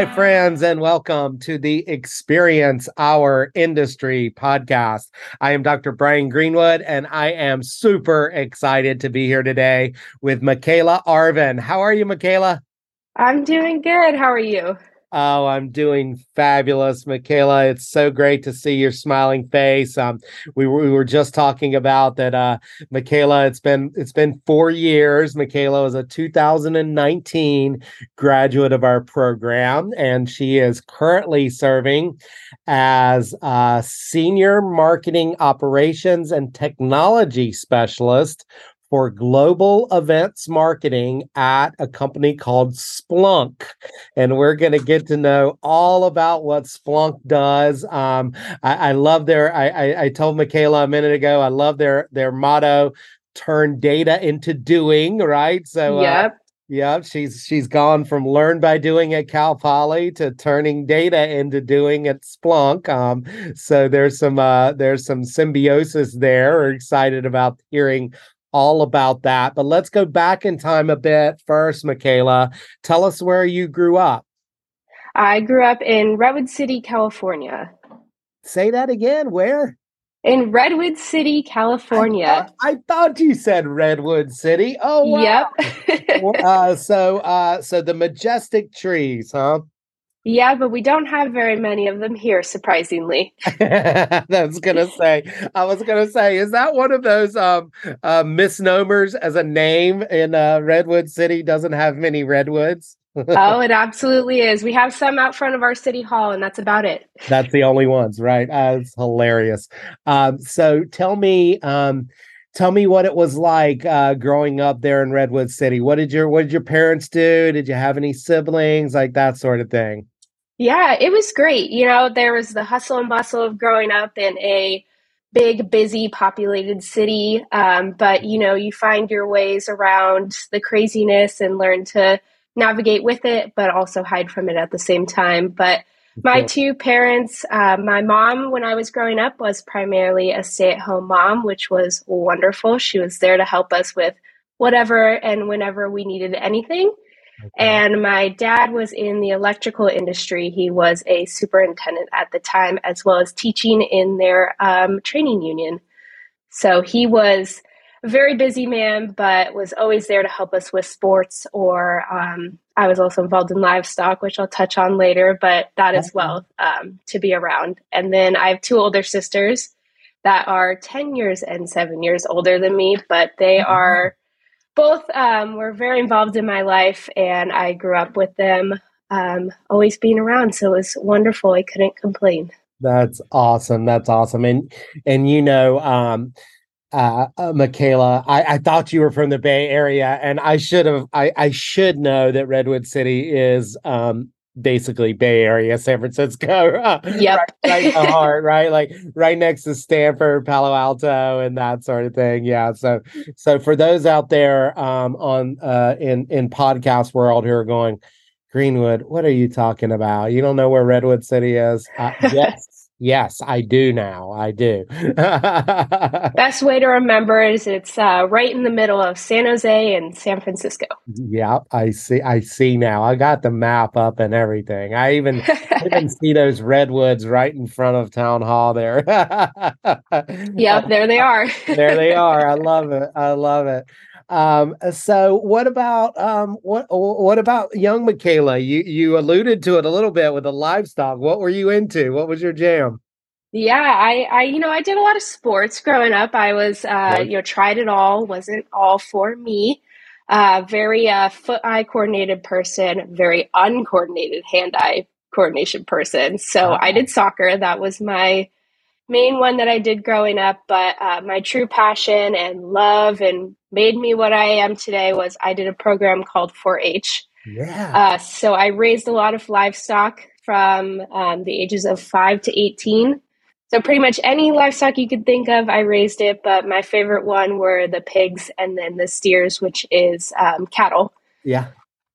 Hi, friends, and welcome to the Experience Our Industry podcast. I am Dr. Brian Greenwood, and I am super excited to be here today with Makayla Arvin. How are you, Makayla? I'm doing good. How are you? Oh, I'm doing fabulous, Makayla. It's so great to see your smiling face. Um, we were, we were just talking about that, uh, Makayla. It's been it's been four years. Makayla is a 2019 graduate of our program, and she is currently serving as a senior marketing operations and technology specialist for global events marketing at a company called Splunk. And we're going to get to know all about what Splunk does. Um, I, I, love their, I, I, I told Makayla a minute ago, I love their, their motto, turn data into doing, right? So, yep. Uh, Yep, she's she's gone from learn by doing at Cal Poly to turning data into doing at Splunk. Um, so there's some uh, there's some symbiosis there. We're excited about hearing all about that. But let's go back in time a bit first, Makayla. Tell us where you grew up. I grew up in Redwood City, California. Say that again. Where? In Redwood City, California. I thought, I thought you said Redwood City. Oh, wow. Yep. uh, so, uh, so the majestic trees, huh? Yeah, but we don't have very many of them here, surprisingly. That's gonna say, I was gonna say, is that one of those um, uh, misnomers as a name in uh, Redwood City doesn't have many redwoods? oh, it absolutely is. We have some out front of our city hall, and that's about it. That's the only ones, right? Uh, it's hilarious. Um, so tell me, um, tell me what it was like uh, growing up there in Redwood City. What did your What did your parents do? Did you have any siblings? Like that sort of thing. Yeah, it was great. You know, there was the hustle and bustle of growing up in a big, busy, populated city. Um, but, you know, you find your ways around the craziness and learn to navigate with it, but also hide from it at the same time. But my two parents, uh, my mom, when I was growing up, was primarily a stay at home mom, which was wonderful. She was there to help us with whatever and whenever we needed anything. Okay. And my dad was in the electrical industry. He was a superintendent at the time, as well as teaching in their um, training union. So he was a very busy man, but was always there to help us with sports. Or um, I was also involved in livestock, which I'll touch on later, but that as well um, to be around. And then I have two older sisters that are 10 years and seven years older than me, but they mm-hmm. are both um, were very involved in my life, and I grew up with them, um, always being around. So it was wonderful. I couldn't complain. That's awesome. That's awesome. And and you know, um, uh, uh, Makayla, I, I thought you were from the Bay Area, and I should have. I I should know that Redwood City is um basically Bay Area, San Francisco. yep. right, right in the heart, right? Like right next to Stanford, Palo Alto, and that sort of thing. Yeah. So so for those out there um on uh in in podcast world who are going, Greenwood, what are you talking about? You don't know where Redwood City is? Uh, yes, Yes, I do now. I do. Best way to remember is it's uh, right in the middle of San Jose and San Francisco. Yeah, I see. I see now. I got the map up and everything. I even even see those redwoods right in front of town hall there. yep, there they are. there they are. I love it. I love it. Um, so what about um, what what about young Makayla? You you alluded to it a little bit with the livestock. What were you into? What was your jam? Yeah, I, I you know I did a lot of sports growing up. I was uh, right. you know tried it all. wasn't all for me. Uh, very uh, foot eye coordinated person. Very uncoordinated hand eye coordination person. So I did soccer. That was my main one that I did growing up, but uh, my true passion and love and made me what I am today was I did a program called 4 H. Yeah. Uh, so I raised a lot of livestock from um, the ages of 5 to 18. So pretty much any livestock you could think of, I raised it. But my favorite one were the pigs and then the steers, which is um, cattle. Yeah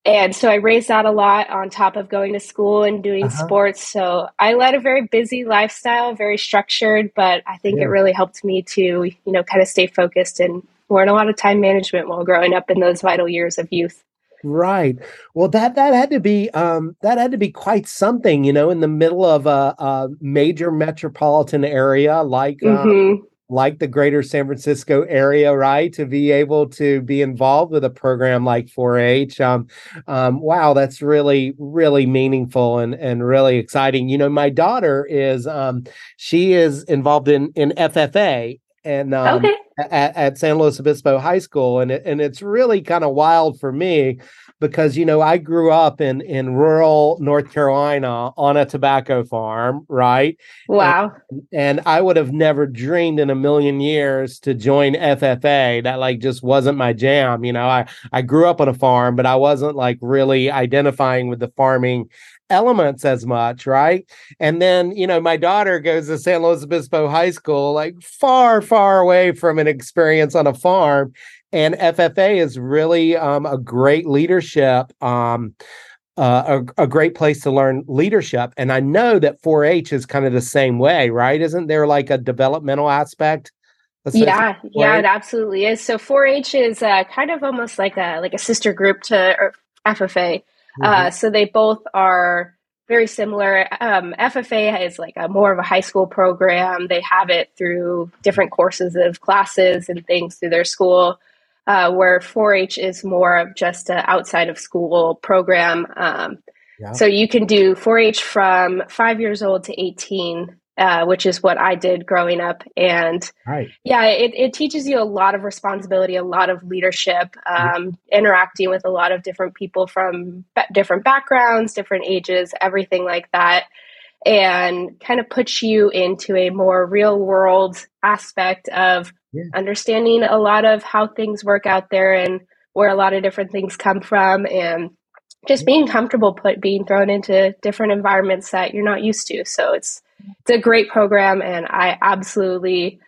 and so I raised that a lot on top of going to school and doing uh-huh. sports. So I led a very busy lifestyle, very structured, but I think yeah. it really helped me to, you know, kind of stay focused and learn a lot of time management while growing up in those vital years of youth. Right. Well, that that had to be um, that had to be quite something, you know, in the middle of a, a major metropolitan area like uh, mm-hmm. Like the Greater San Francisco area, right? To be able to be involved with a program like 4-H, um, um, wow, that's really really meaningful and and really exciting. You know, my daughter is um, she is involved in in FFA and um, okay. at, at, San Luis Obispo High School, and it, and it's really kind of wild for me because you know I grew up in in rural North Carolina on a tobacco farm, right? Wow. And, and I would have never dreamed in a million years to join FFA. That like just wasn't my jam. You know, I I grew up on a farm, but I wasn't like really identifying with the farming elements as much, right? And then, you know, my daughter goes to San Luis Obispo High School, like far, far away from an experience on a farm. And FFA is really um, a great leadership. Um, uh, a, a, great place to learn leadership. And I know that 4 H is kind of the same way, right? Isn't there like a developmental aspect? Yeah, yeah, it absolutely is. So 4 H is uh, kind of almost like a like a sister group to FFA. Uh, mm-hmm. Uh, so they both are very similar. Um, FFA is like a more of a high school program. They have it through different courses of classes and things through their school. Uh, where 4-H is more of just an outside of school program. Um, yeah. So you can do 4-H from five years old to 18 uh, which is what I did growing up. And right. yeah, it, it teaches you a lot of responsibility, a lot of leadership, um, interacting with a lot of different people from different backgrounds, different ages, everything like that. And kind of puts you into a more real world aspect of yeah. understanding a lot of how things work out there and where a lot of different things come from and just being comfortable put being thrown into different environments that you're not used to. So it's it's a great program and I absolutely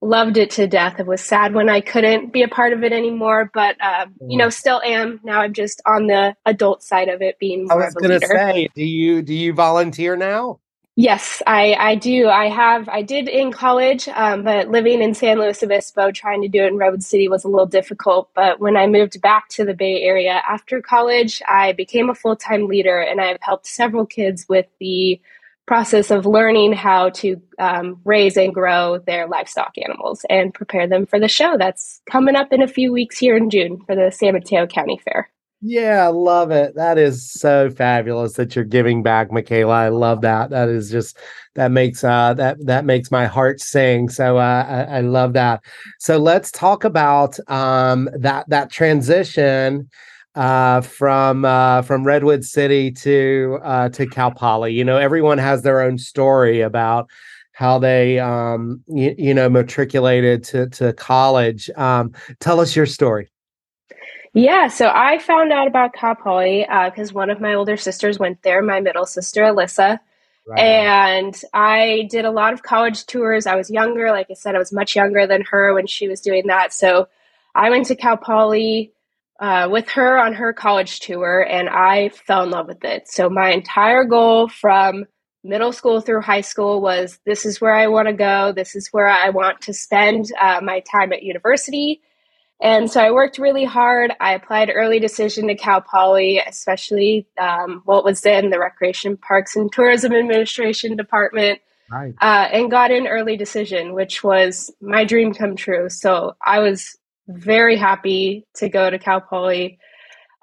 loved it to death. It was sad when I couldn't be a part of it anymore, but um, you know, still am. Now I'm just on the adult side of it being I was gonna say, do you do you volunteer now? Yes, I, I do. I have, I did in college, um, but living in San Luis Obispo, trying to do it in Redwood City was a little difficult. But when I moved back to the Bay Area after college, I became a full time leader and I've helped several kids with the process of learning how to um, raise and grow their livestock animals and prepare them for the show that's coming up in a few weeks here in June for the San Mateo County Fair. Yeah, I love it. That is so fabulous that you're giving back, Makayla. I love that. That is just that makes uh that that makes my heart sing. So uh, I, I love that. So let's talk about um that that transition uh, from uh, from Redwood City to uh, to Cal Poly. You know, everyone has their own story about how they um, you, you know matriculated to to college. Um, tell us your story. Yeah, so I found out about Cal Poly because uh, one of my older sisters went there, my middle sister, Alyssa. Right. And I did a lot of college tours. I was younger. Like I said, I was much younger than her when she was doing that. So I went to Cal Poly uh, with her on her college tour, and I fell in love with it. So my entire goal from middle school through high school was this is where I want to go. This is where I want to spend uh, my time at university. And so I worked really hard. I applied early decision to Cal Poly, especially um, what was then the Recreation Parks and Tourism Administration department, right. uh, and got in early decision, which was my dream come true. So I was very happy to go to Cal Poly.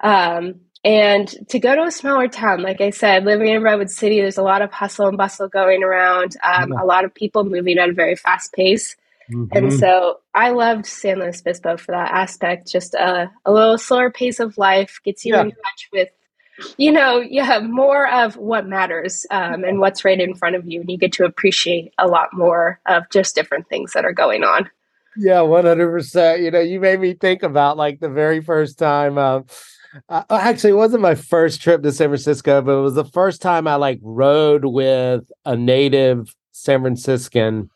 Um, and to go to a smaller town, like I said, living in Redwood City, there's a lot of hustle and bustle going around, um, yeah. a lot of people moving at a very fast pace. Mm-hmm. And so I loved San Luis Obispo for that aspect. Just a, a little slower pace of life gets you yeah. in touch with, you know, you have more of what matters um, and what's right in front of you. And you get to appreciate a lot more of just different things that are going on. Yeah, 100%. You know, you made me think about like the very first time. Um, uh, actually, it wasn't my first trip to San Francisco, but it was the first time I like rode with a native San Franciscan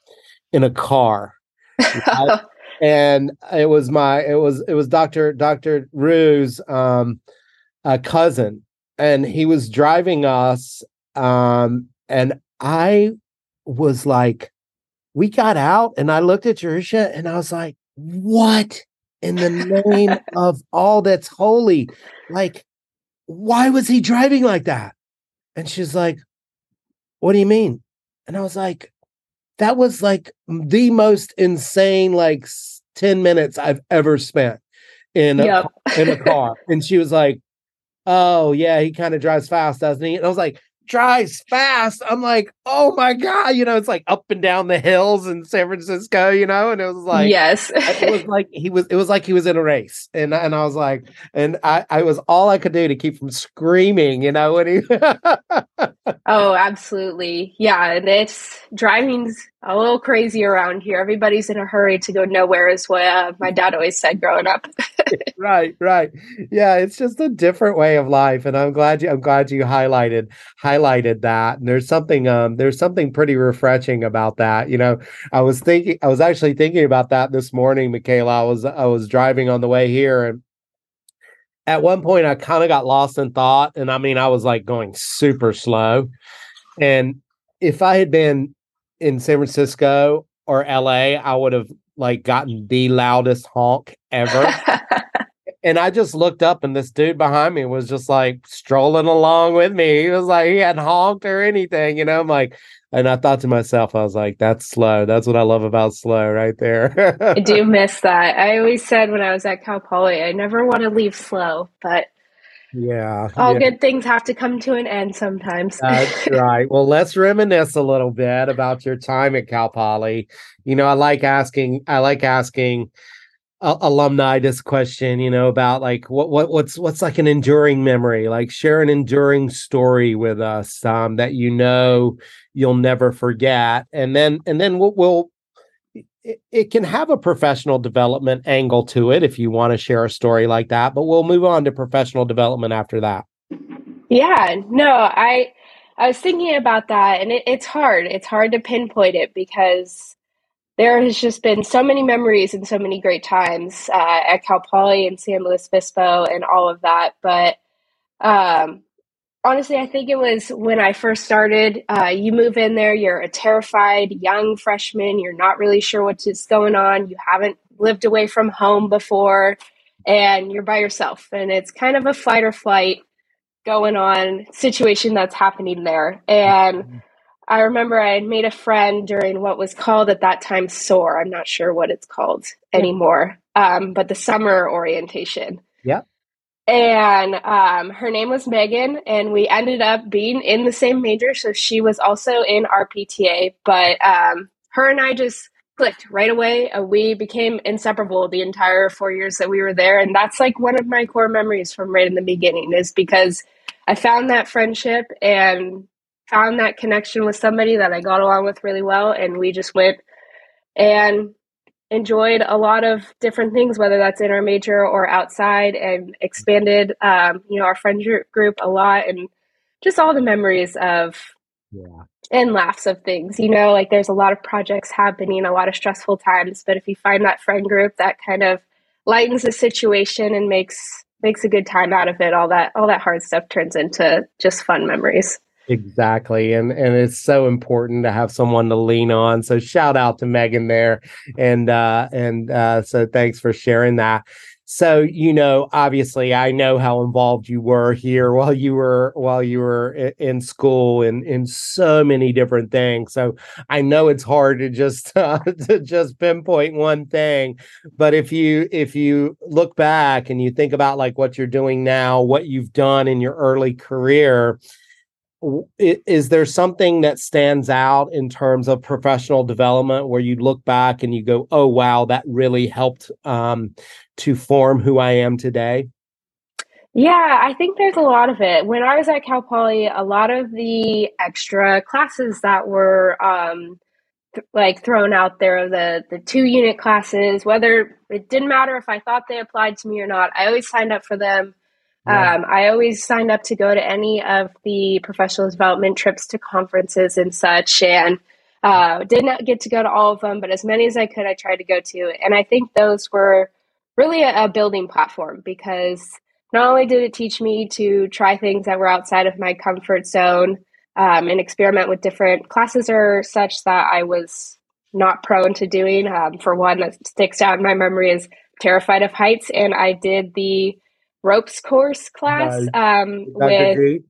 in a car and it was my it was it was Dr. Dr. Rue's um uh, cousin and he was driving us um and I was like we got out and I looked at Jerusha and I was like what in the name of all that's holy like why was he driving like that? And she's like, what do you mean? And I was like, that was like the most insane, like 10 minutes I've ever spent in a, yep. in a car. and she was like, oh, yeah, he kind of drives fast, doesn't he? And I was like, drives fast. I'm like, oh my god, you know, it's like up and down the hills in San Francisco, you know, and it was like, yes, it was like he was, it was like he was in a race, and and I was like, and I, I was all I could do to keep from screaming, you know, when he. oh, absolutely, yeah, and it's driving's a little crazy around here. Everybody's in a hurry to go nowhere, is what uh, my dad always said growing up. right, right, yeah, it's just a different way of life, and I'm glad you, I'm glad you highlighted highlighted that. And there's something, um, there's something pretty refreshing about that. You know, I was thinking, I was actually thinking about that this morning, Makayla. I was, I was driving on the way here, and at one point I kind of got lost in thought, and I mean, I was like going super slow, and if I had been in San Francisco or LA, I would have like gotten the loudest honk ever. and I just looked up and this dude behind me was just like strolling along with me. He was like he hadn't honked or anything, you know. I'm like, and I thought to myself, I was like, that's slow. That's what I love about slow right there. I do miss that. I always said when I was at Cal Poly, I never want to leave slow, but yeah. All yeah. good things have to come to an end sometimes. That's right. Well, let's reminisce a little bit about your time at Cal Poly. You know, I like asking, I like asking uh, alumni this question, you know, about like what what what's what's like an enduring memory, like share an enduring story with us um, that you know you'll never forget. And then and then we'll, we'll it, can have a professional development angle to it if you want to share a story like that, but we'll move on to professional development after that. Yeah, no, I I was thinking about that and it, it's hard. It's hard to pinpoint it because there has just been so many memories and so many great times uh, at Cal Poly and San Luis Obispo and all of that. But um, honestly, I think it was when I first started. Uh, you move in there, you're a terrified young freshman, you're not really sure what's going on, you haven't lived away from home before, and you're by yourself. And it's kind of a fight or flight going on situation that's happening there. And I remember I had made a friend during what was called at that time SOAR. I'm not sure what it's called anymore, um, but the summer orientation. Yeah and um, her name was Megan, and we ended up being in the same major. So she was also in RPTA, but um, her and I just clicked right away. Uh, we became inseparable the entire four years that we were there, and that's like one of my core memories from right in the beginning. Is because I found that friendship and found that connection with somebody that I got along with really well, and we just went and enjoyed a lot of different things, whether that's in our major or outside, and expanded, um, you know, our friend group a lot, and just all the memories of yeah. and laughs of things. You know, like there's a lot of projects happening, a lot of stressful times, but if you find that friend group that kind of lightens the situation and makes makes a good time out of it, all that all that hard stuff turns into just fun memories. Exactly. And and it's so important to have someone to lean on. So shout out to Megan there. And uh and uh so thanks for sharing that. So, you know, obviously I know how involved you were here while you were while you were in school and in so many different things. So, I know it's hard to just uh, to just pinpoint one thing, but if you if you look back and you think about like what you're doing now, what you've done in your early career, is there something that stands out in terms of professional development where you look back and you go oh wow that really helped um, to form who i am today yeah i think there's a lot of it. When i was at cal poly a lot of the extra classes that were um, th- like thrown out there the the two unit classes whether it didn't matter if i thought they applied to me or not i always signed up for them um, I always signed up to go to any of the professional development trips to conferences and such, and uh, did not get to go to all of them, but as many as I could, I tried to go to. And I think those were really a, a building platform because not only did it teach me to try things that were outside of my comfort zone um, and experiment with different classes or such that I was not prone to doing. Um, for one, that sticks out in my memory is terrified of heights, and I did the ropes course class um, with G.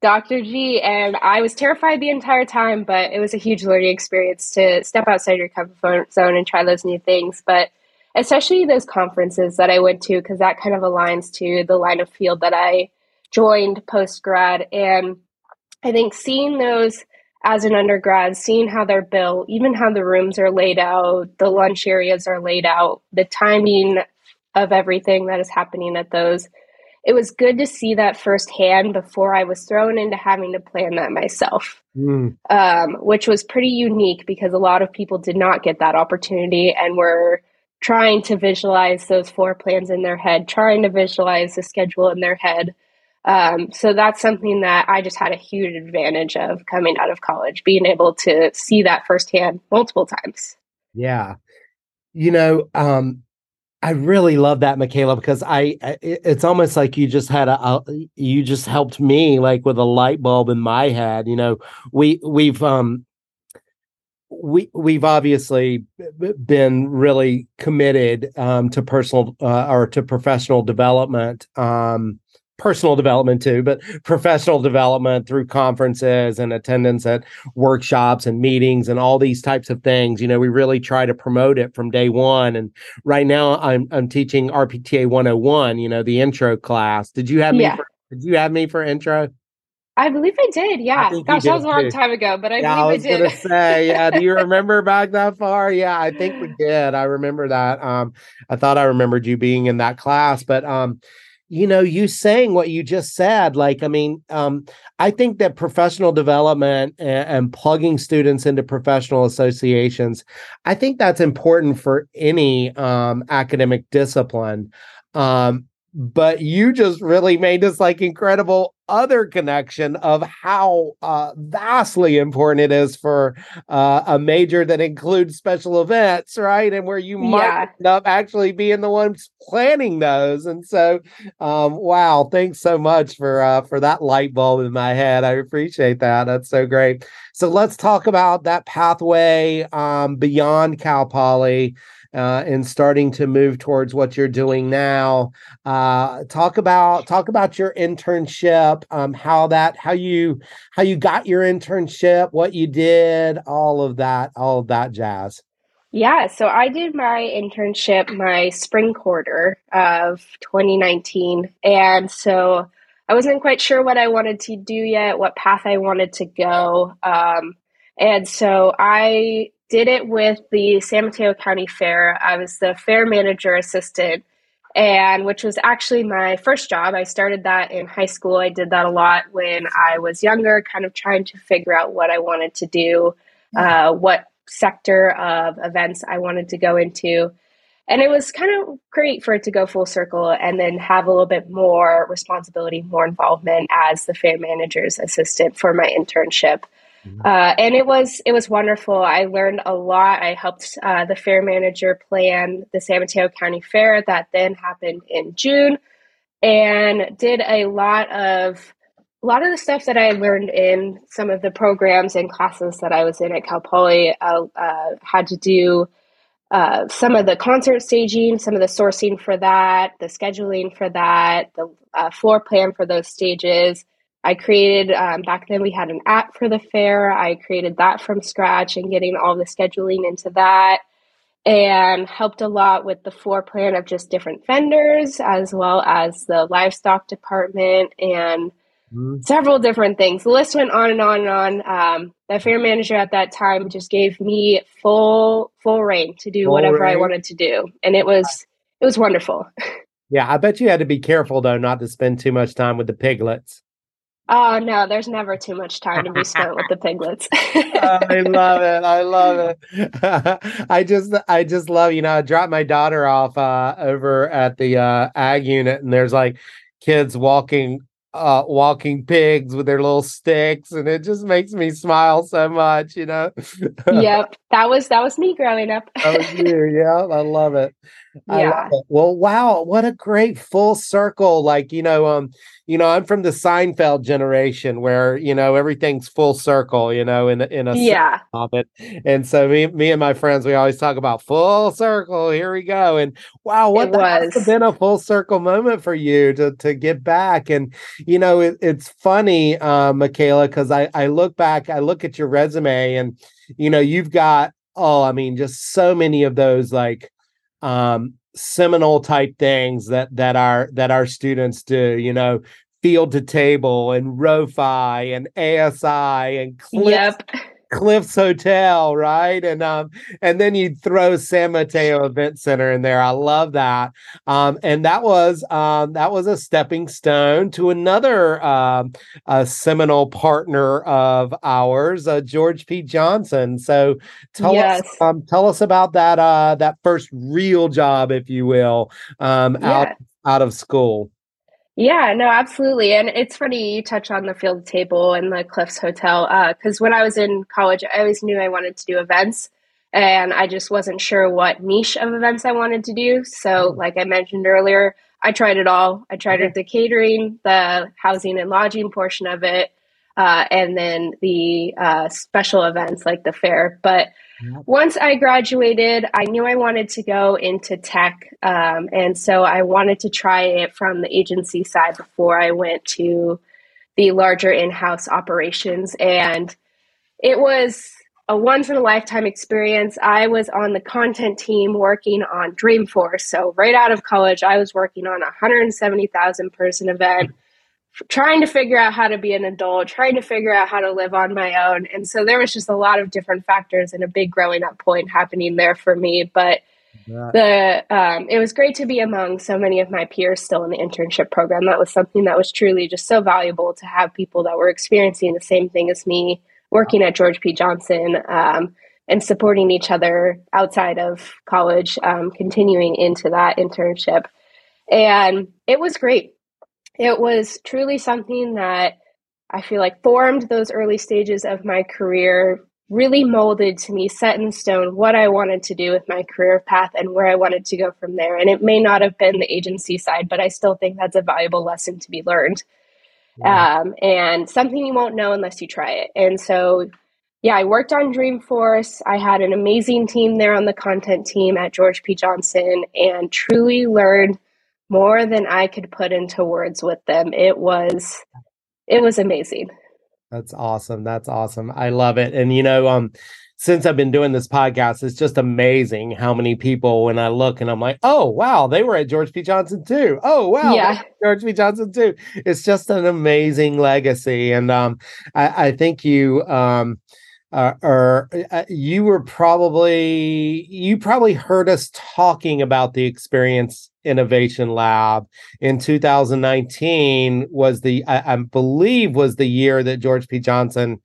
Dr. G. And I was terrified the entire time, but it was a huge learning experience to step outside your comfort zone and try those new things. But especially those conferences that I went to, because that kind of aligns to the line of field that I joined post grad. And I think seeing those as an undergrad, seeing how they're built, even how the rooms are laid out, the lunch areas are laid out, the timing of everything that is happening at those, it was good to see that firsthand before I was thrown into having to plan that myself, mm. um, which was pretty unique because a lot of people did not get that opportunity and were trying to visualize those floor plans in their head, trying to visualize the schedule in their head. Um, so that's something that I just had a huge advantage of coming out of college, being able to see that firsthand multiple times. Yeah. You know, um, I really love that, Makayla, because I it's almost like you just had a, you just helped me like with a light bulb in my head. You know, we we've um we we've obviously been really committed um to personal uh, or to professional development um personal development too, but professional development through conferences and attendance at workshops and meetings and all these types of things. You know, we really try to promote it from day one. And right now I'm I'm teaching RPTA 101, you know, the intro class. Did you have me yeah. for, did you have me for intro? I believe I did. Yeah. I Gosh, that was a long time ago, but I yeah, believe I, was I did. Say, yeah. Do you remember back that far? Yeah, I think we did. I remember that. Um, I thought I remembered you being in that class, but um, you know you saying what you just said like i mean um, i think that professional development and, and, plugging students into professional associations i think that's important for any um, academic discipline. Um, but you just really made this like incredible other connection of how uh, vastly important it is for uh, a major that includes special events, right? And where you might yeah. end up actually being the ones planning those. And so, um, wow, thanks so much for uh, for that light bulb in my head. I appreciate that. That's so great. So let's talk about that pathway um, beyond Cal Poly uh, and starting to move towards what you're doing now. Uh, talk about talk about your internship, um, how that how you how you got your internship, what you did, all of that, all of that jazz. Yeah, so I did my internship my spring quarter of 2019, and so I wasn't quite sure what I wanted to do yet, what path I wanted to go. Um, and so I did it with the San Mateo County Fair. I was the fair manager assistant, and which was actually my first job. I started that in high school. I did that a lot when I was younger, kind of trying to figure out what I wanted to do, uh, what sector of events I wanted to go into. And it was kind of great for it to go full circle and then have a little bit more responsibility, more involvement as the fair manager's assistant for my internship. Mm-hmm. Uh, and it was it was wonderful. I learned a lot. I helped uh, the fair manager plan the San Mateo County Fair that then happened in June, and did a lot of a lot of the stuff that I learned in some of the programs and classes that I was in at Cal Poly. I uh, had to do uh, some of the concert staging, some of the sourcing for that, the scheduling for that, the uh, floor plan for those stages I created, um, back then we had an app for the fair. I created that from scratch and getting all the scheduling into that and helped a lot with the floor plan of just different vendors as well as the livestock department and mm-hmm. several different things. The list went on and on and on. Um, the fair manager at that time just gave me full full reign to do full whatever reign. I wanted to do, and it was it was wonderful. Yeah, I bet you had to be careful though not to spend too much time with the piglets. Oh no, there's never too much time to be spent with the piglets. I love it. I love it. I just I just love, you know, I dropped my daughter off uh over at the uh ag unit and there's like kids walking uh, walking pigs with their little sticks, and it just makes me smile so much, you know. yep, that was that was me growing up. that was you, yeah. I love it. I yeah. Love it. Well, wow, what a great full circle! Like you know, um, you know, I'm from the Seinfeld generation where you know everything's full circle, you know, in in a yeah of it. And so me, me and my friends, we always talk about full circle. Here we go. And wow, what was. has been a full circle moment for you to to get back. And you know, it, it's funny, uh, Makayla, because I I look back, I look at your resume, and you know, you've got oh, I mean, just so many of those like um seminal type things that that our that our students do you know field to table and rofi and asi and Cliffs, yep Cliffs Hotel, right? And um, and then you'd throw San Mateo Event Center in there. I love that. Um, and that was um that was a stepping stone to another um a seminal partner of ours, uh, George P. Johnson. So tell yes. us um tell us about that uh that first real job, if you will, um yeah. out out of school. Yeah, no, absolutely. And it's funny you touch on the field table and the Cliffs Hotel because uh, when I was in college, I always knew I wanted to do events and I just wasn't sure what niche of events I wanted to do. So, mm-hmm. like I mentioned earlier, I tried it all. I tried the catering, the housing and lodging portion of it, uh, and then the uh, special events like the fair. But once I graduated, I knew I wanted to go into tech. Um, and so I wanted to try it from the agency side before I went to the larger in house operations. And it was a once in a lifetime experience. I was on the content team working on Dreamforce. So, right out of college, I was working on a 170,000 person event trying to figure out how to be an adult, trying to figure out how to live on my own. And so there was just a lot of different factors and a big growing up point happening there for me. But the um, it was great to be among so many of my peers still in the internship program. That was something that was truly just so valuable to have people that were experiencing the same thing as me, working at George P. Johnson. Um, and supporting each other outside of college, um, continuing into that internship. And it was great it was truly something that I feel like formed those early stages of my career, really molded to me, set in stone what I wanted to do with my career path and where I wanted to go from there. And it may not have been the agency side, but I still think that's a valuable lesson to be learned. Yeah. Um, and something you won't know unless you try it. And so, yeah, I worked on Dreamforce. I had an amazing team there on the content team at George P. Johnson and truly learned more than I could put into words with them. It was it was amazing. That's awesome. That's awesome. I love it. And you know, um since I've been doing this podcast, it's just amazing how many people when I look and I'm like, oh wow, they were at George P. Johnson too. Oh wow, yeah. George P. Johnson too. It's just an amazing legacy. And um I, I think you um uh, or uh, you were probably you probably heard us talking about the experience innovation lab in 2019 was the I, I, believe was the year that george p. Johnson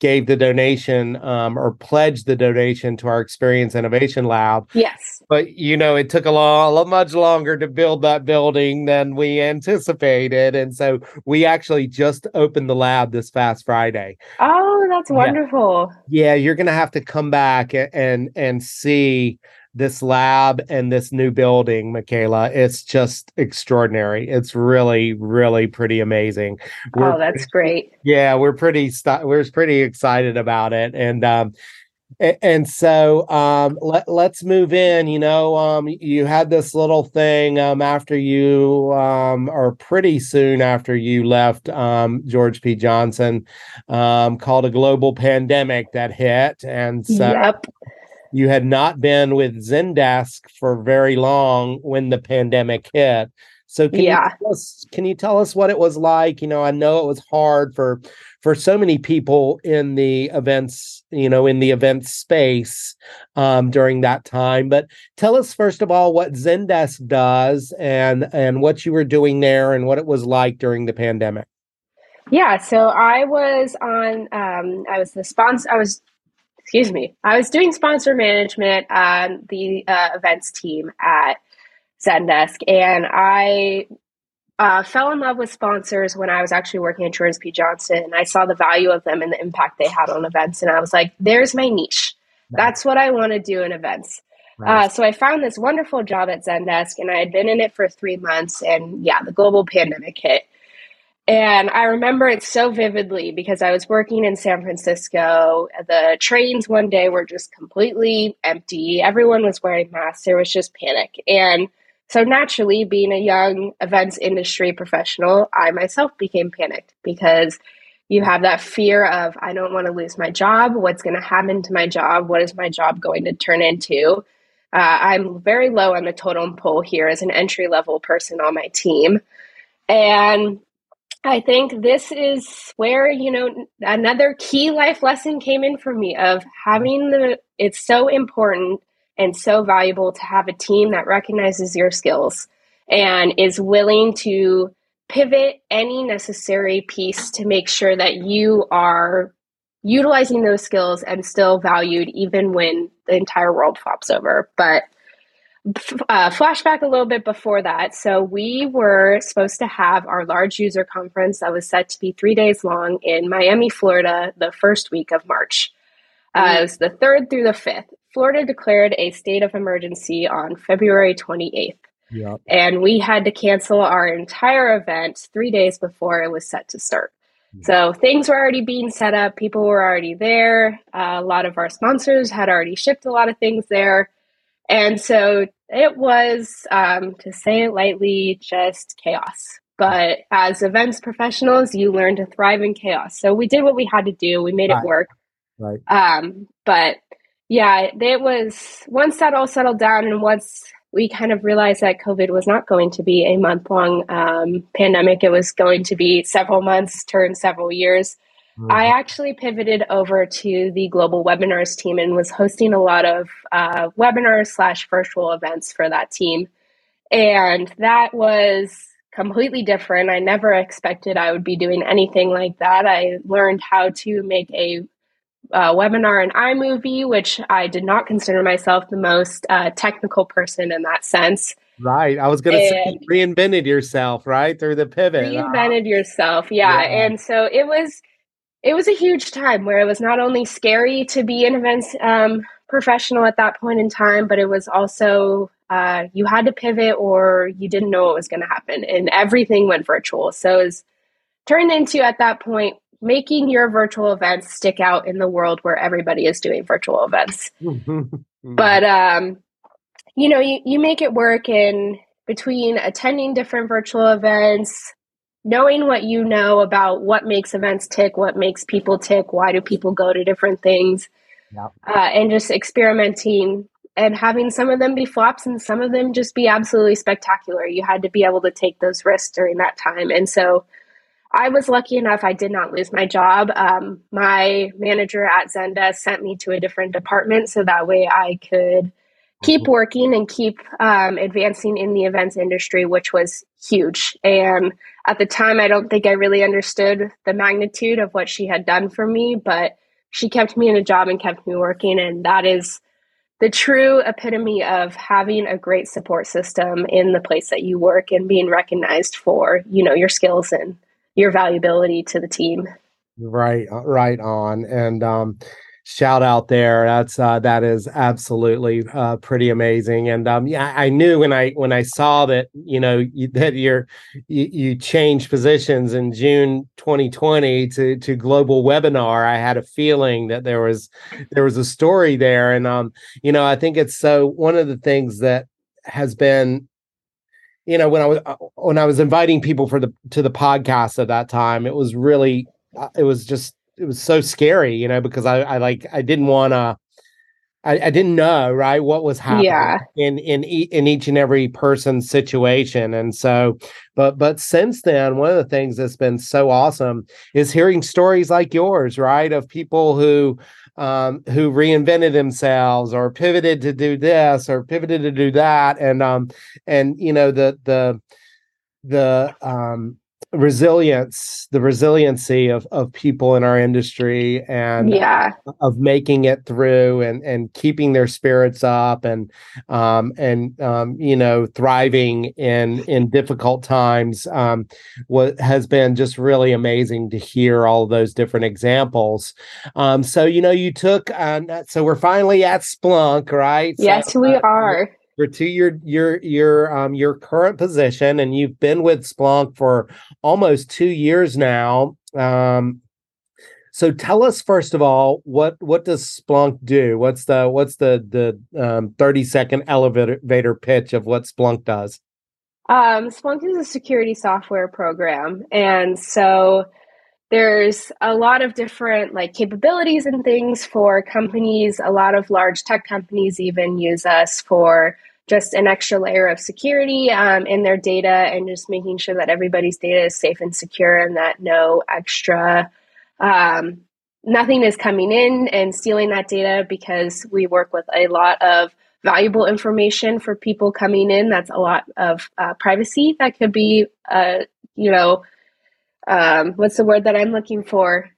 gave the donation um, or pledged the donation to our experience innovation lab. Yes. But you know it took a lot, much longer to build that building than we anticipated. And so we actually just opened the lab this past friday. Oh that's wonderful. Yeah, yeah you're gonna have to come back and and see this lab and this new building, Makayla. It's just extraordinary. It's really, really pretty amazing. We're, oh, that's great. Yeah, we're pretty st- we're pretty excited about it, and um, and so um, let, let's move in you know um, you had this little thing um, after you um, or pretty soon after you left um, george p johnson um, called a global pandemic that hit and so yep you had not been with Zendesk for very long when the pandemic hit. So can yeah. you us, can you tell us what it was like? You know, I know it was hard for for so many people in the events, you know, in the event space um, during that time. But tell us first of all what Zendesk does and and what you were doing there and what it was like during the pandemic. Yeah, so I was on. Um, I was the sponsor. I was excuse me, I was doing sponsor management on the uh, events team at Zendesk, and I uh, fell in love with sponsors when I was actually working at George P. Johnson. I saw the value of them and the impact they had on events. And I was like, there's my niche. That's what I want to do in events. Right. Uh, so I found this wonderful job at Zendesk and I had been in it for three months. And yeah, the global pandemic hit. And I remember it so vividly because I was working in San Francisco. The trains one day were just completely empty. Everyone was wearing masks. There was just panic. And so naturally, being a young events industry professional, I myself became panicked because you have that fear of, I don't want to lose my job. What's going to happen to my job? What is my job going to turn into? Uh, I'm very low on the totem pole here as an entry level person on my team. And I think this is where, you know, another key life lesson came in for me of having the, it's so important and so valuable to have a team that recognizes your skills and is willing to pivot any necessary piece to make sure that you are utilizing those skills and still valued even when the entire world flops over. But uh, flashback a little bit before that. So we were supposed to have our large user conference that was set to be three days long in Miami, Florida, the first week of March. Uh, mm. it was the third through the fifth. Florida declared a state of emergency on February 28th. Yep. And we had to cancel our entire event three days before it was set to start. Mm. So things were already being set up, people were already there. Uh, a lot of our sponsors had already shipped a lot of things there. And so it was, um, to say it lightly, just chaos. But as events professionals, you learn to thrive in chaos. So we did what we had to do. We made right. it work. Right. Um, but yeah, it was once that all settled down and once we kind of realized that COVID was not going to be a month long um, pandemic, it was going to be several months, turn several years. Mm-hmm. I actually pivoted over to the global webinars team and was hosting a lot of uh, webinars slash virtual events for that team. And that was completely different. I never expected I would be doing anything like that. I learned how to make a uh, webinar in iMovie, which I did not consider myself the most uh, technical person in that sense. Right. I was going to say reinvented yourself, right? Through the pivot. Reinvented yourself. Yeah. yeah. And so it was it was a huge time where it was not only scary to be an events um, professional at that point in time, but it was also uh, you had to pivot or you didn't know what was going to happen, and everything went virtual. So it was turned into at that point making your virtual events stick out in the world where everybody is doing virtual events. but um, you know, you, you make it work in between attending different virtual events, knowing what you know about what makes events tick, what makes people tick, why do people go to different things, yep. uh, and just experimenting and having some of them be flops and some of them just be absolutely spectacular. You had to be able to take those risks during that time. And so I was lucky enough, I did not lose my job. Um, my manager at Zendesk sent me to a different department so that way I could keep working and keep um, advancing in the events industry, which was huge. And at the time, I don't think I really understood the magnitude of what she had done for me, but she kept me in a job and kept me working. And that is the true epitome of having a great support system in the place that you work and being recognized for, you know, your skills and your valuability to the team. Right, uh, right on. And um, shout out there. That's uh, that is absolutely uh, pretty amazing. And um, yeah i knew when i when i saw that you know you, that you're you, you changed positions in june 2020 to to global webinar i had a feeling that there was there was a story there. And um you know i think it's so one of the things that has been you know when i was uh, when i was inviting people for the to the podcast at that time it was really uh, it was just it was so scary, you know, because I, I like I didn't want to. I, I, didn't know right what was happening yeah. in in in each and every person's situation, and so, but but since then, one of the things that's been so awesome is hearing stories like yours, right, of people who um, who reinvented themselves or pivoted to do this or pivoted to do that, and um and you know the the the um resilience the resiliency of of people in our industry and yeah. of making it through and and keeping their spirits up and um and um you know thriving in in difficult times um what has been just really amazing to hear all those different examples. Um so you know you took uh, so we're finally at splunk right? Yes so, we uh, are you're to your your your um your current position and you've been with Splunk for almost 2 years now. Um so tell us first of all what what does Splunk do? What's the what's the the um 30 second elevator pitch of what Splunk does? Um Splunk is a security software program and so there's a lot of different like capabilities and things for companies a lot of large tech companies even use us for just an extra layer of security um, in their data and just making sure that everybody's data is safe and secure and that no extra um, nothing is coming in and stealing that data because we work with a lot of valuable information for people coming in. That's a lot of uh, privacy that could be uh, you know um, what's the word that i'm looking for?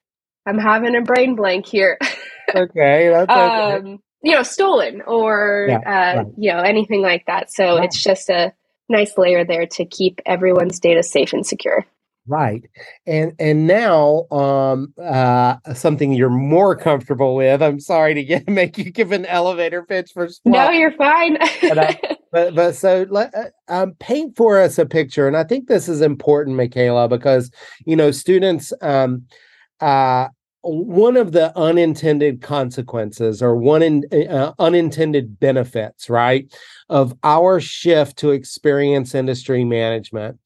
I'm having a brain blank here. Okay that's okay. You know stolen or yeah, uh, right. you know anything like that so yeah. it's just a nice layer there to keep everyone's data safe and secure right and and now um uh something you're more comfortable with i'm sorry to get make you give an elevator pitch for Splunk. no you're fine but, uh, but, but so let uh, um paint for us a picture and i think this is important Makayla because you know students um uh one of the unintended consequences or one in, uh, unintended benefits, right, of our shift to experience industry management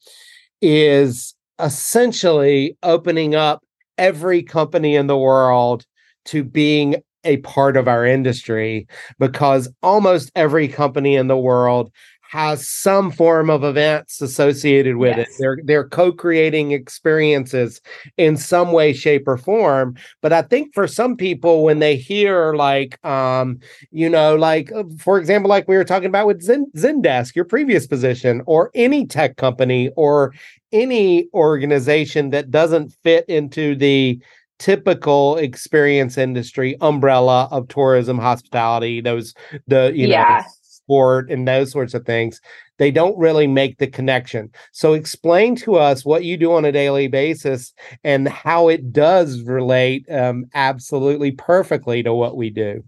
is essentially opening up every company in the world to being a part of our industry because almost every company in the world has some form of events associated with yes. it. They're they're co-creating experiences in some way, shape, or form. But I think for some people, when they hear like um, you know, like uh, for example, like we were talking about with Zen, Zendesk, your previous position, or any tech company or any organization that doesn't fit into the typical experience industry umbrella of tourism hospitality those the you know yeah sport and those sorts of things, they don't really make the connection. So explain to us what you do on a daily basis and how it does relate um, absolutely perfectly to what we do.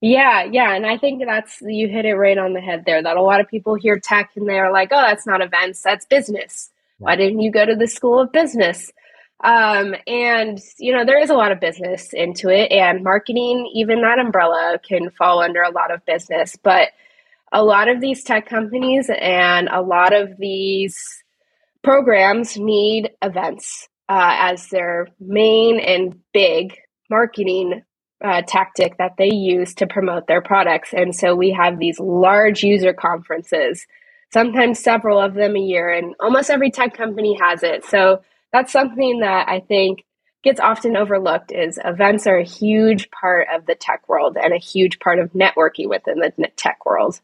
Yeah, yeah. And I think that's, you hit it right on the head there that a lot of people hear tech and they're like, oh, that's not events, that's business. Why didn't you go to the school of business? Um, and, you know, there is a lot of business into it, and marketing, even that umbrella, can fall under a lot of business. But a lot of these tech companies and a lot of these programs need events uh, as their main and big marketing uh, tactic that they use to promote their products. And so we have these large user conferences, sometimes several of them a year, and almost every tech company has it. So that's something that I think gets often overlooked is events are a huge part of the tech world and a huge part of networking within the tech world.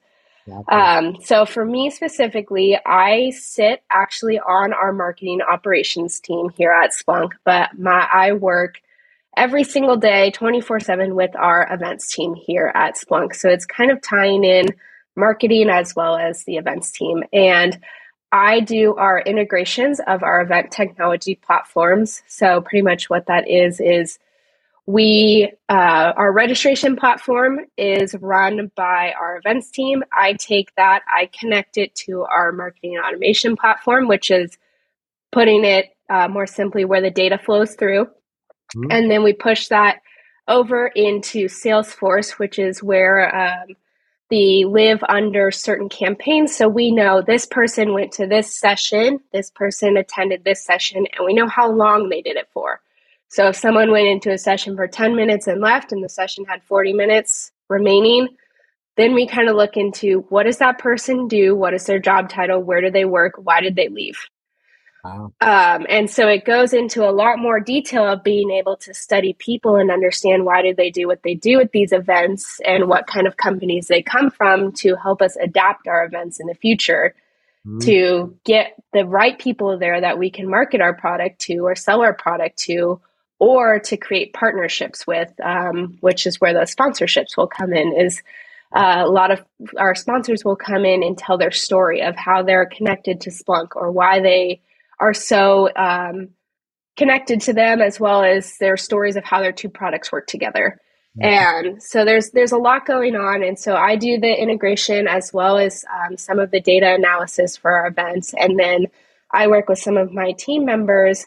Um, so for me specifically, I sit actually on our marketing operations team here at Splunk, but my I work every single day, 24 7 with our events team here at Splunk. So it's kind of tying in marketing as well as the events team. And I do our integrations of our event technology platforms. So pretty much what that is is we uh, our registration platform is run by our events team. I take that, I connect it to our marketing automation platform, which is putting it uh, more simply where the data flows through, mm-hmm. and then we push that over into Salesforce, which is where um, the live under certain campaigns. So we know this person went to this session, this person attended this session, and we know how long they did it for. So if someone went into a session for 10 minutes and left and the session had 40 minutes remaining, then we kind of look into what does that person do? What is their job title? Where do they work? Why did they leave? Wow. Um, and so it goes into a lot more detail of being able to study people and understand why did they do what they do at these events and what kind of companies they come from to help us adapt our events in the future. mm-hmm. to get the right people there that we can market our product to or sell our product to or to create partnerships with um, which is where the sponsorships will come in is uh, a lot of our sponsors will come in and tell their story of how they're connected to splunk or why they are so um, connected to them as well as their stories of how their two products work together. And so there's there's a lot going on. And so i do the integration as well as um, some of the data analysis for our events. And then i work with some of my team members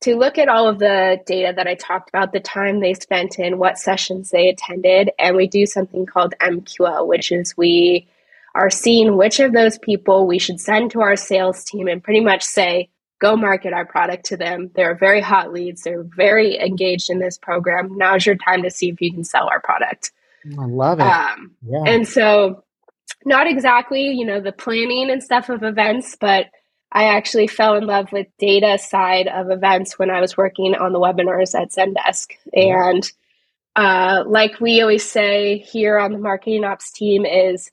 to look at all of the data that i talked about the time they spent in what sessions they attended and we do something called mql which is we are seeing which of those people we should send to our sales team and pretty much say go market our product to them. They're very hot leads. They're very engaged in this program. Now's your time to see if you can sell our product. I love it. Um, yeah. And so, not exactly, you know, the planning and stuff of events, but I actually fell in love with data side of events when I was working on the webinars at Zendesk. And uh, like we always say here on the marketing ops team is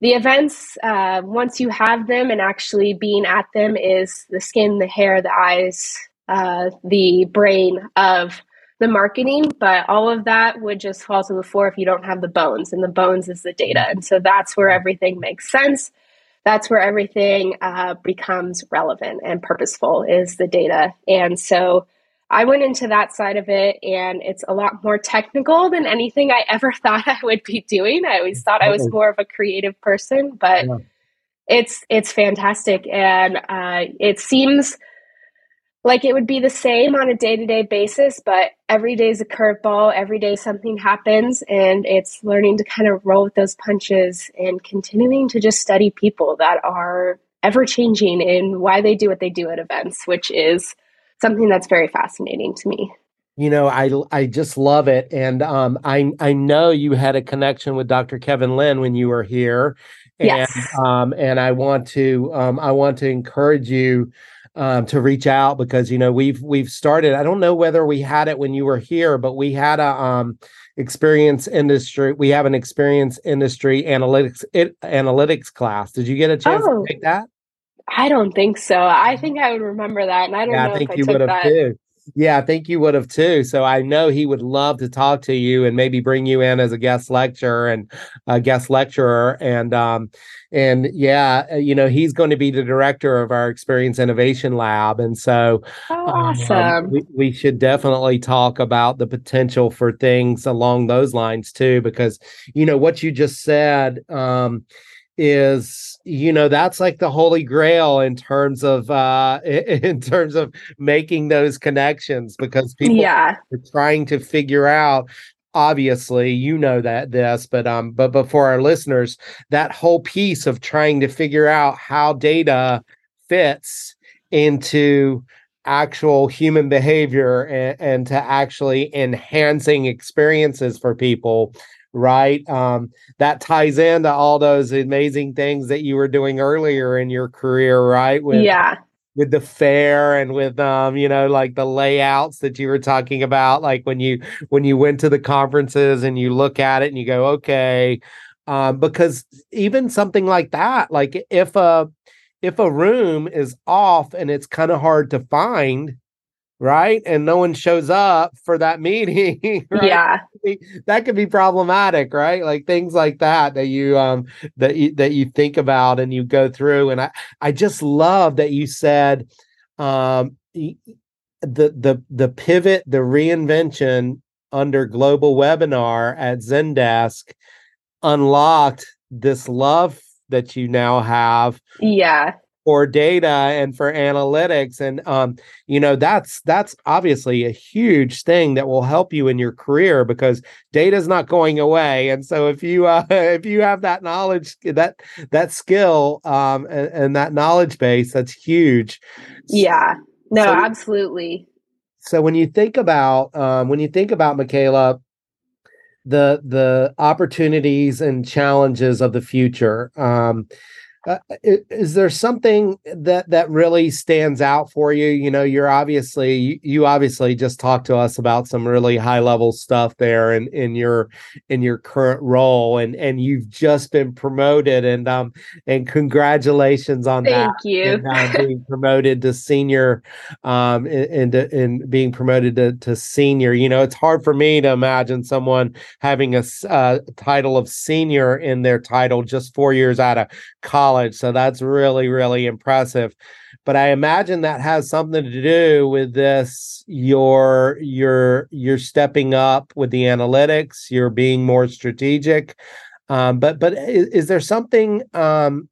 the events uh, once you have them and actually being at them is the skin the hair the eyes uh, the brain of the marketing. But all of that would just fall to the floor if you don't have the bones and the bones is the data. And so that's where everything makes sense that's where everything uh, becomes relevant and purposeful is the data and so I went into that side of it and it's a lot more technical than anything I ever thought I would be doing. I always thought I was more of a creative person, but yeah. it's it's fantastic and uh, it seems like it would be the same on a day-to-day basis, but every day is a curveball, every day something happens and it's learning to kind of roll with those punches and continuing to just study people that are ever changing in why they do what they do at events, which is something that's very fascinating to me. You know, I I just love it, and um, I I know you had a connection with Dr. Kevin Lynn when you were here, and yes. um, and I want to um, I want to encourage you um, to reach out because you know we've we've started. I don't know whether we had it when you were here, but we had a um, experience industry. We have an experience industry analytics it, analytics class. Did you get a chance oh. to take that? I don't think so. I think I would remember that, and I don't yeah, I think I you would have too. Yeah, I think you would have too. So I know he would love to talk to you and maybe bring you in as a guest lecturer and a guest lecturer. And um, and yeah, uh, you know, he's going to be the director of our Experience Innovation Lab. And so oh, awesome. Um, we, we should definitely talk about the potential for things along those lines too, because you know what you just said. Um, is you know that's like the holy grail in terms of uh in terms of making those connections because people yeah. are trying to figure out obviously you know that this but um but before our listeners that whole piece of trying to figure out how data fits into actual human behavior and, and to actually enhancing experiences for people right? Um, that ties into all those amazing things that you were doing earlier in your career, right? With, yeah. With the fair and with um, you know, like the layouts that you were talking about, like when you when you went to the conferences and you look at it and you go, okay, um, because even something like that, like if a if a room is off and it's kind of hard to find, right? And no one shows up for that meeting. Right? Yeah. That could be problematic, right? Like things like that that you um that you that you think about and you go through. And I I just love that you said um the the the pivot, the reinvention under global webinar at Zendesk unlocked this love that you now have. Yeah for data and for analytics. And um, you know that's that's obviously a huge thing that will help you in your career because data is not going away. And so if you uh, if you have that knowledge that that skill um, and, and that knowledge base that's huge. Yeah. No so, absolutely. so when you think about um, when you think about Makayla the the opportunities and challenges of the future um, uh, is there something that that really stands out for you you know you're obviously you, you obviously just talked to us about some really high level stuff there in in your in your current role and and you've just been promoted and um and congratulations on Thank that you and, uh, being promoted to senior um and and being promoted to, to senior you know it's hard for me to imagine someone having a uh, title of senior in their title just four years out of college. So that's really, really impressive. But I imagine that has something to do with this. You're you're you're stepping up with the analytics. You're being more strategic. Um, but but is, is there something um,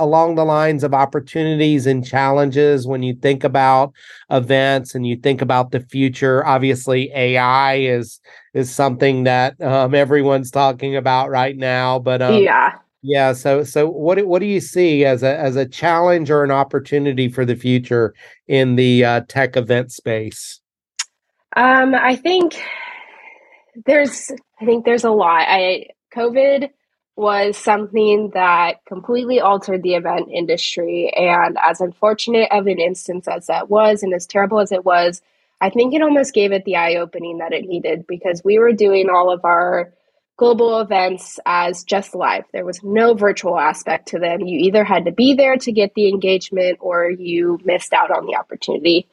along the lines of opportunities and challenges when you think about events and you think about the future obviously ai is is something that um, everyone's talking about right now but um, yeah yeah. So so what what do you see as a as a challenge or an opportunity for the future in the uh, tech event space? Um, I think there's I think there's a lot. I COVID was something that completely altered the event industry and as unfortunate of an instance as that was and as terrible as it was, I think it almost gave it the eye opening that it needed because we were doing all of our global events as just live. There was no virtual aspect to them. You either had to be there to get the engagement or you missed out on the opportunity.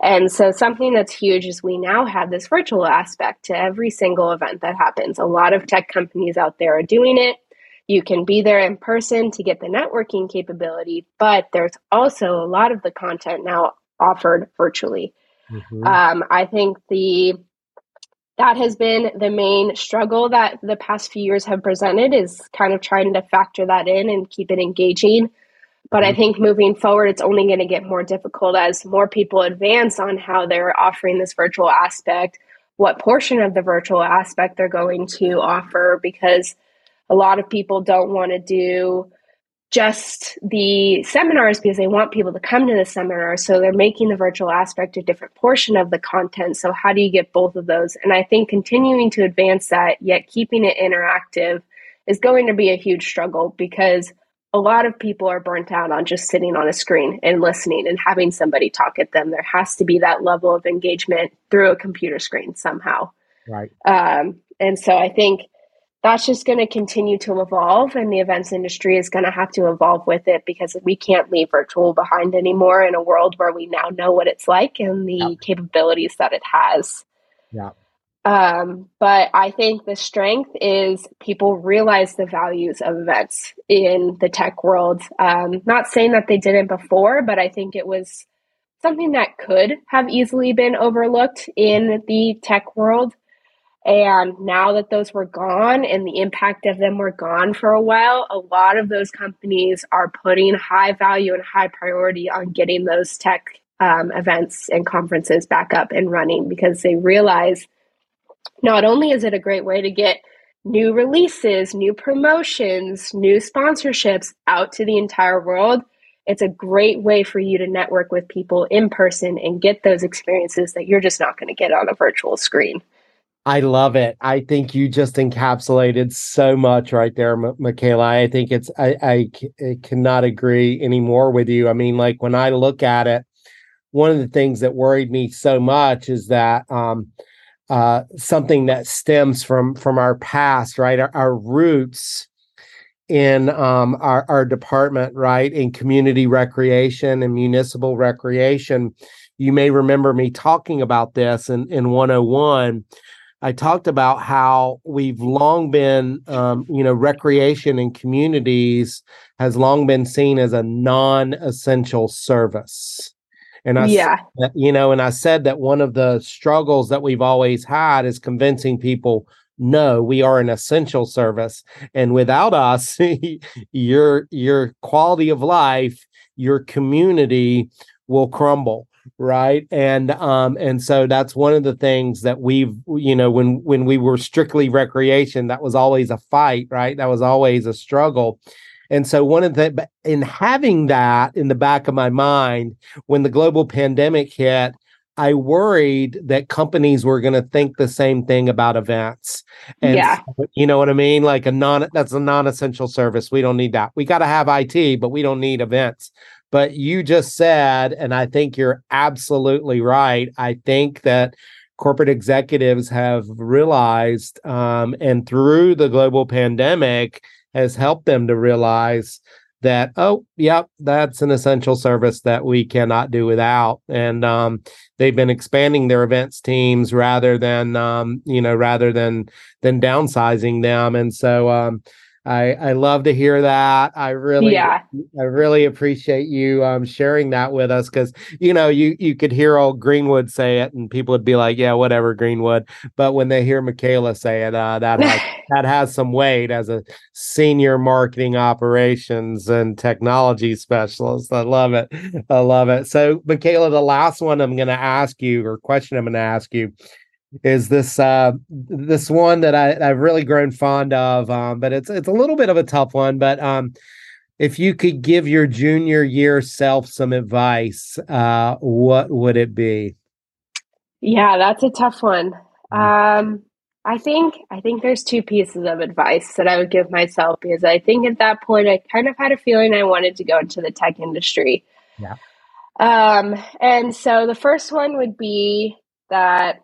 And so, something that's huge is we now have this virtual aspect to every single event that happens. A lot of tech companies out there are doing it. You can be there in person to get the networking capability, but there's also a lot of the content now offered virtually. Mm-hmm. Um, I think the that has been the main struggle that the past few years have presented is kind of trying to factor that in and keep it engaging but i mm-hmm. think moving forward it's only going to get more difficult as more people advance on how they're offering this virtual aspect what portion of the virtual aspect they're going to offer because a lot of people don't want to do just the seminars because they want people to come to the seminar. So they're making the virtual aspect a different portion of the content. So, how do you get both of those? And I think continuing to advance that, yet keeping it interactive, is going to be a huge struggle because a lot of people are burnt out on just sitting on a screen and listening and having somebody talk at them. There has to be that level of engagement through a computer screen somehow. Right. Um, and so I think that's just going to continue to evolve and the events industry is going to have to evolve with it because we can't leave virtual behind anymore in a world where we now know what it's like and the yeah. capabilities that it has. Yeah. Um, but i think the strength is people realize the values of events in the tech world. Um, not saying that they didn't before but i think it was something that could have easily been overlooked in the tech world and now that those were gone and the impact of them were gone for a while, a lot of those companies are putting high value and high priority on getting those tech um, events and conferences back up and running because they realize not only is it a great way to get new releases, new promotions, new sponsorships out to the entire world, it's a great way for you to network with people in person and get those experiences that you're just not going to get on a virtual screen. I love it. I think you just encapsulated so much right there, M- Makayla. I think it's I, I, I cannot agree anymore with you. I mean, like when I look at it, one of the things that worried me so much is that um, uh, something that stems from from our past, right? Our, our roots in um, our, our department, right? In community recreation and municipal recreation. You may remember me talking about this in, in 101 I talked about how we've long been, um, you know, recreation in communities has long been seen as a non-essential service. And I, yeah, that, you know, and I said that one of the struggles that we've always had is convincing people, no, we are an essential service, and without us, your your quality of life, your community will crumble right and um and so that's one of the things that we've you know when when we were strictly recreation that was always a fight right that was always a struggle and so one of the in having that in the back of my mind when the global pandemic hit I worried that companies were going to think the same thing about events. And yeah. you know what I mean? Like a non that's a non-essential service. We don't need that. We got to have IT, but we don't need events. But you just said, and I think you're absolutely right. I think that corporate executives have realized, um, and through the global pandemic, has helped them to realize that oh yep that's an essential service that we cannot do without and um, they've been expanding their events teams rather than um, you know rather than than downsizing them and so um, I, I love to hear that. I really, yeah. I really appreciate you um, sharing that with us because you know you you could hear old Greenwood say it and people would be like, yeah, whatever, Greenwood. But when they hear Makayla say it, uh, that has, that has some weight as a senior marketing operations and technology specialist. I love it. I love it. So, Makayla, the last one I'm going to ask you or question I'm going to ask you is this uh this one that I, I've really grown fond of. Um, but it's it's a little bit of a tough one. But um if you could give your junior year self some advice, uh, what would it be? Yeah, that's a tough one. Mm. Um, I think I think there's two pieces of advice that I would give myself because I think at that point I kind of had a feeling I wanted to go into the tech industry. Yeah. Um, and so the first one would be that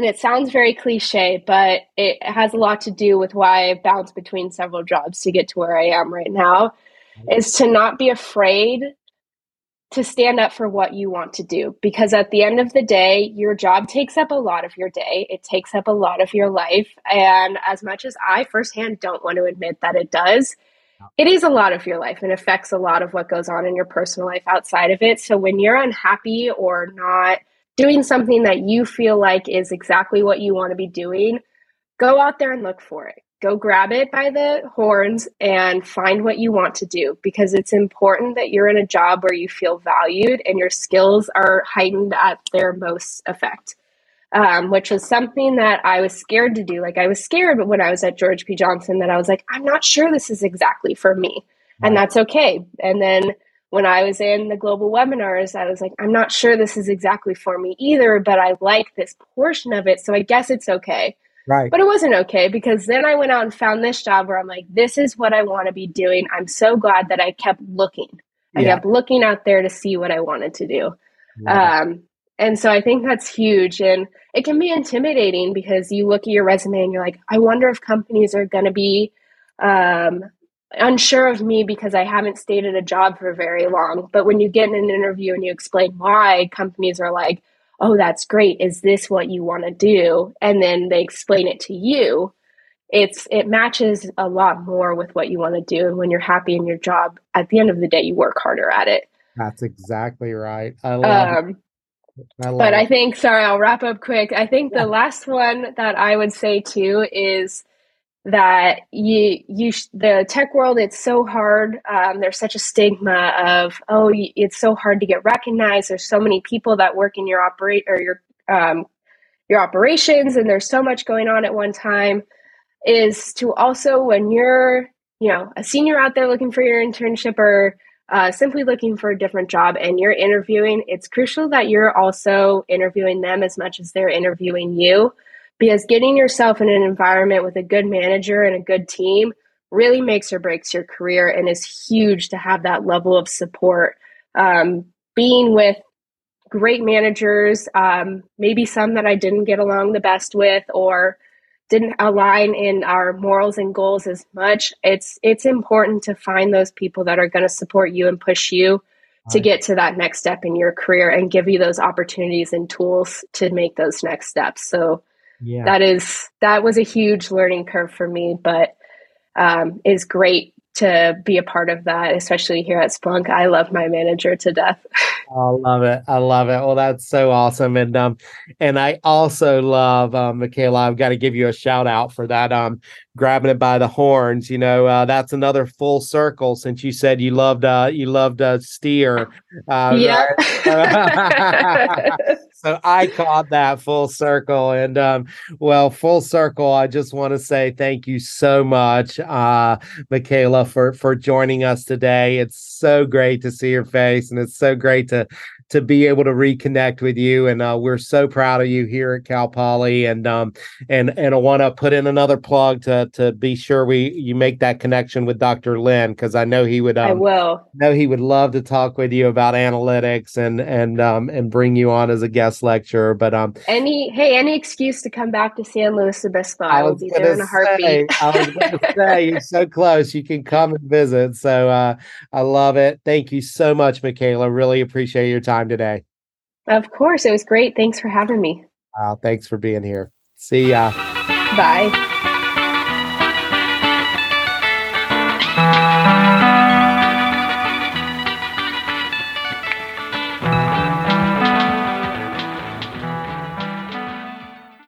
and it sounds very cliche, but it has a lot to do with why I've bounced between several jobs to get to where I am right now, mm-hmm. is to not be afraid to stand up for what you want to do. Because at the end of the day, your job takes up a lot of your day, it takes up a lot of your life. And as much as I firsthand don't want to admit that it does, it is a lot of your life and affects a lot of what goes on in your personal life outside of it. So when you're unhappy or not, doing something that you feel like is exactly what you want to be doing, go out there and look for it. Go grab it by the horns and find what you want to do because it's important that you're in a job where you feel valued and your skills are heightened at their most effect. Um, which was something that I was scared to do. Like I was scared when I was at George P. Johnson that I was like, I'm not sure this is exactly for me. And that's okay. And then when I was in the global webinars, I was like, I'm not sure this is exactly for me either, but I like this portion of it. So I guess it's okay. Right. But it wasn't okay because then I went out and found this job where I'm like, this is what I want to be doing. I'm so glad that I kept looking. I kept looking out there to see what I wanted to do. Yeah. Um, and so I think that's huge. And it can be intimidating because you look at your resume and you're like, I wonder if companies are going to be um, unsure of me because I haven't stayed at a job for very long. But when you get in an interview and you explain why, companies are like, oh, that's great. Is this what you want to do? And then they explain it to you. It's it matches a lot more with what you want to do. And when you're happy in your job, at the end of the day, you work harder at it. That's exactly right. I love um, I but it. I think, sorry, I'll wrap up quick. I think yeah. the last one that I would say too is that you you the tech world it's so hard um, there's such a stigma of oh it's so hard to get recognized. There's so many people that work in your operate or your um, your operations and there's so much going on at one time is to also when you're you know a senior out there looking for your internship or uh, simply looking for a different job and you're interviewing it's crucial that you're also interviewing them as much as they're interviewing you because getting yourself in an environment with a good manager and a good team really makes or breaks your career and is huge to have that level of support. Um, being with great managers, um, maybe some that I didn't get along the best with or didn't align in our morals and goals as much. It's it's important to find those people that are going to support you and push you to get to that next step in your career and give you those opportunities and tools to make those next steps. So yeah. that is that was a huge learning curve for me, but um, is great to be a part of that, especially here at Splunk. I love my manager to death. I love it. I love it. Well, that's so awesome. And um, and I also love um, Makayla. I've got to give you a shout out for that. Um, grabbing it by the horns. You know, uh, that's another full circle. Since you said you loved uh, you loved uh, steer. Uh, yeah. so I caught that full circle. And um, well, full circle, I just want to say thank you so much, uh, Makayla, for for joining us today. It's so great to see your face, and it's so great to to be able to reconnect with you. And uh, we're so proud of you here at Cal Poly. And um, and and I want to put in another plug to to be sure we you make that connection with Dr. Lynn because I know he would. Um, I will. Know he would love to talk with you about analytics and and um, and bring you on as a guest lecturer. But um, any hey, any excuse to come back to San Luis Obispo, I, will be there in a heartbeat. Say, I was going to say you're so close, you can come and visit. So uh, I love it. Thank you so much, Makayla. Really appreciate your time today. Of course, it was great. Thanks for having me. Uh, thanks for being here. See ya. Bye.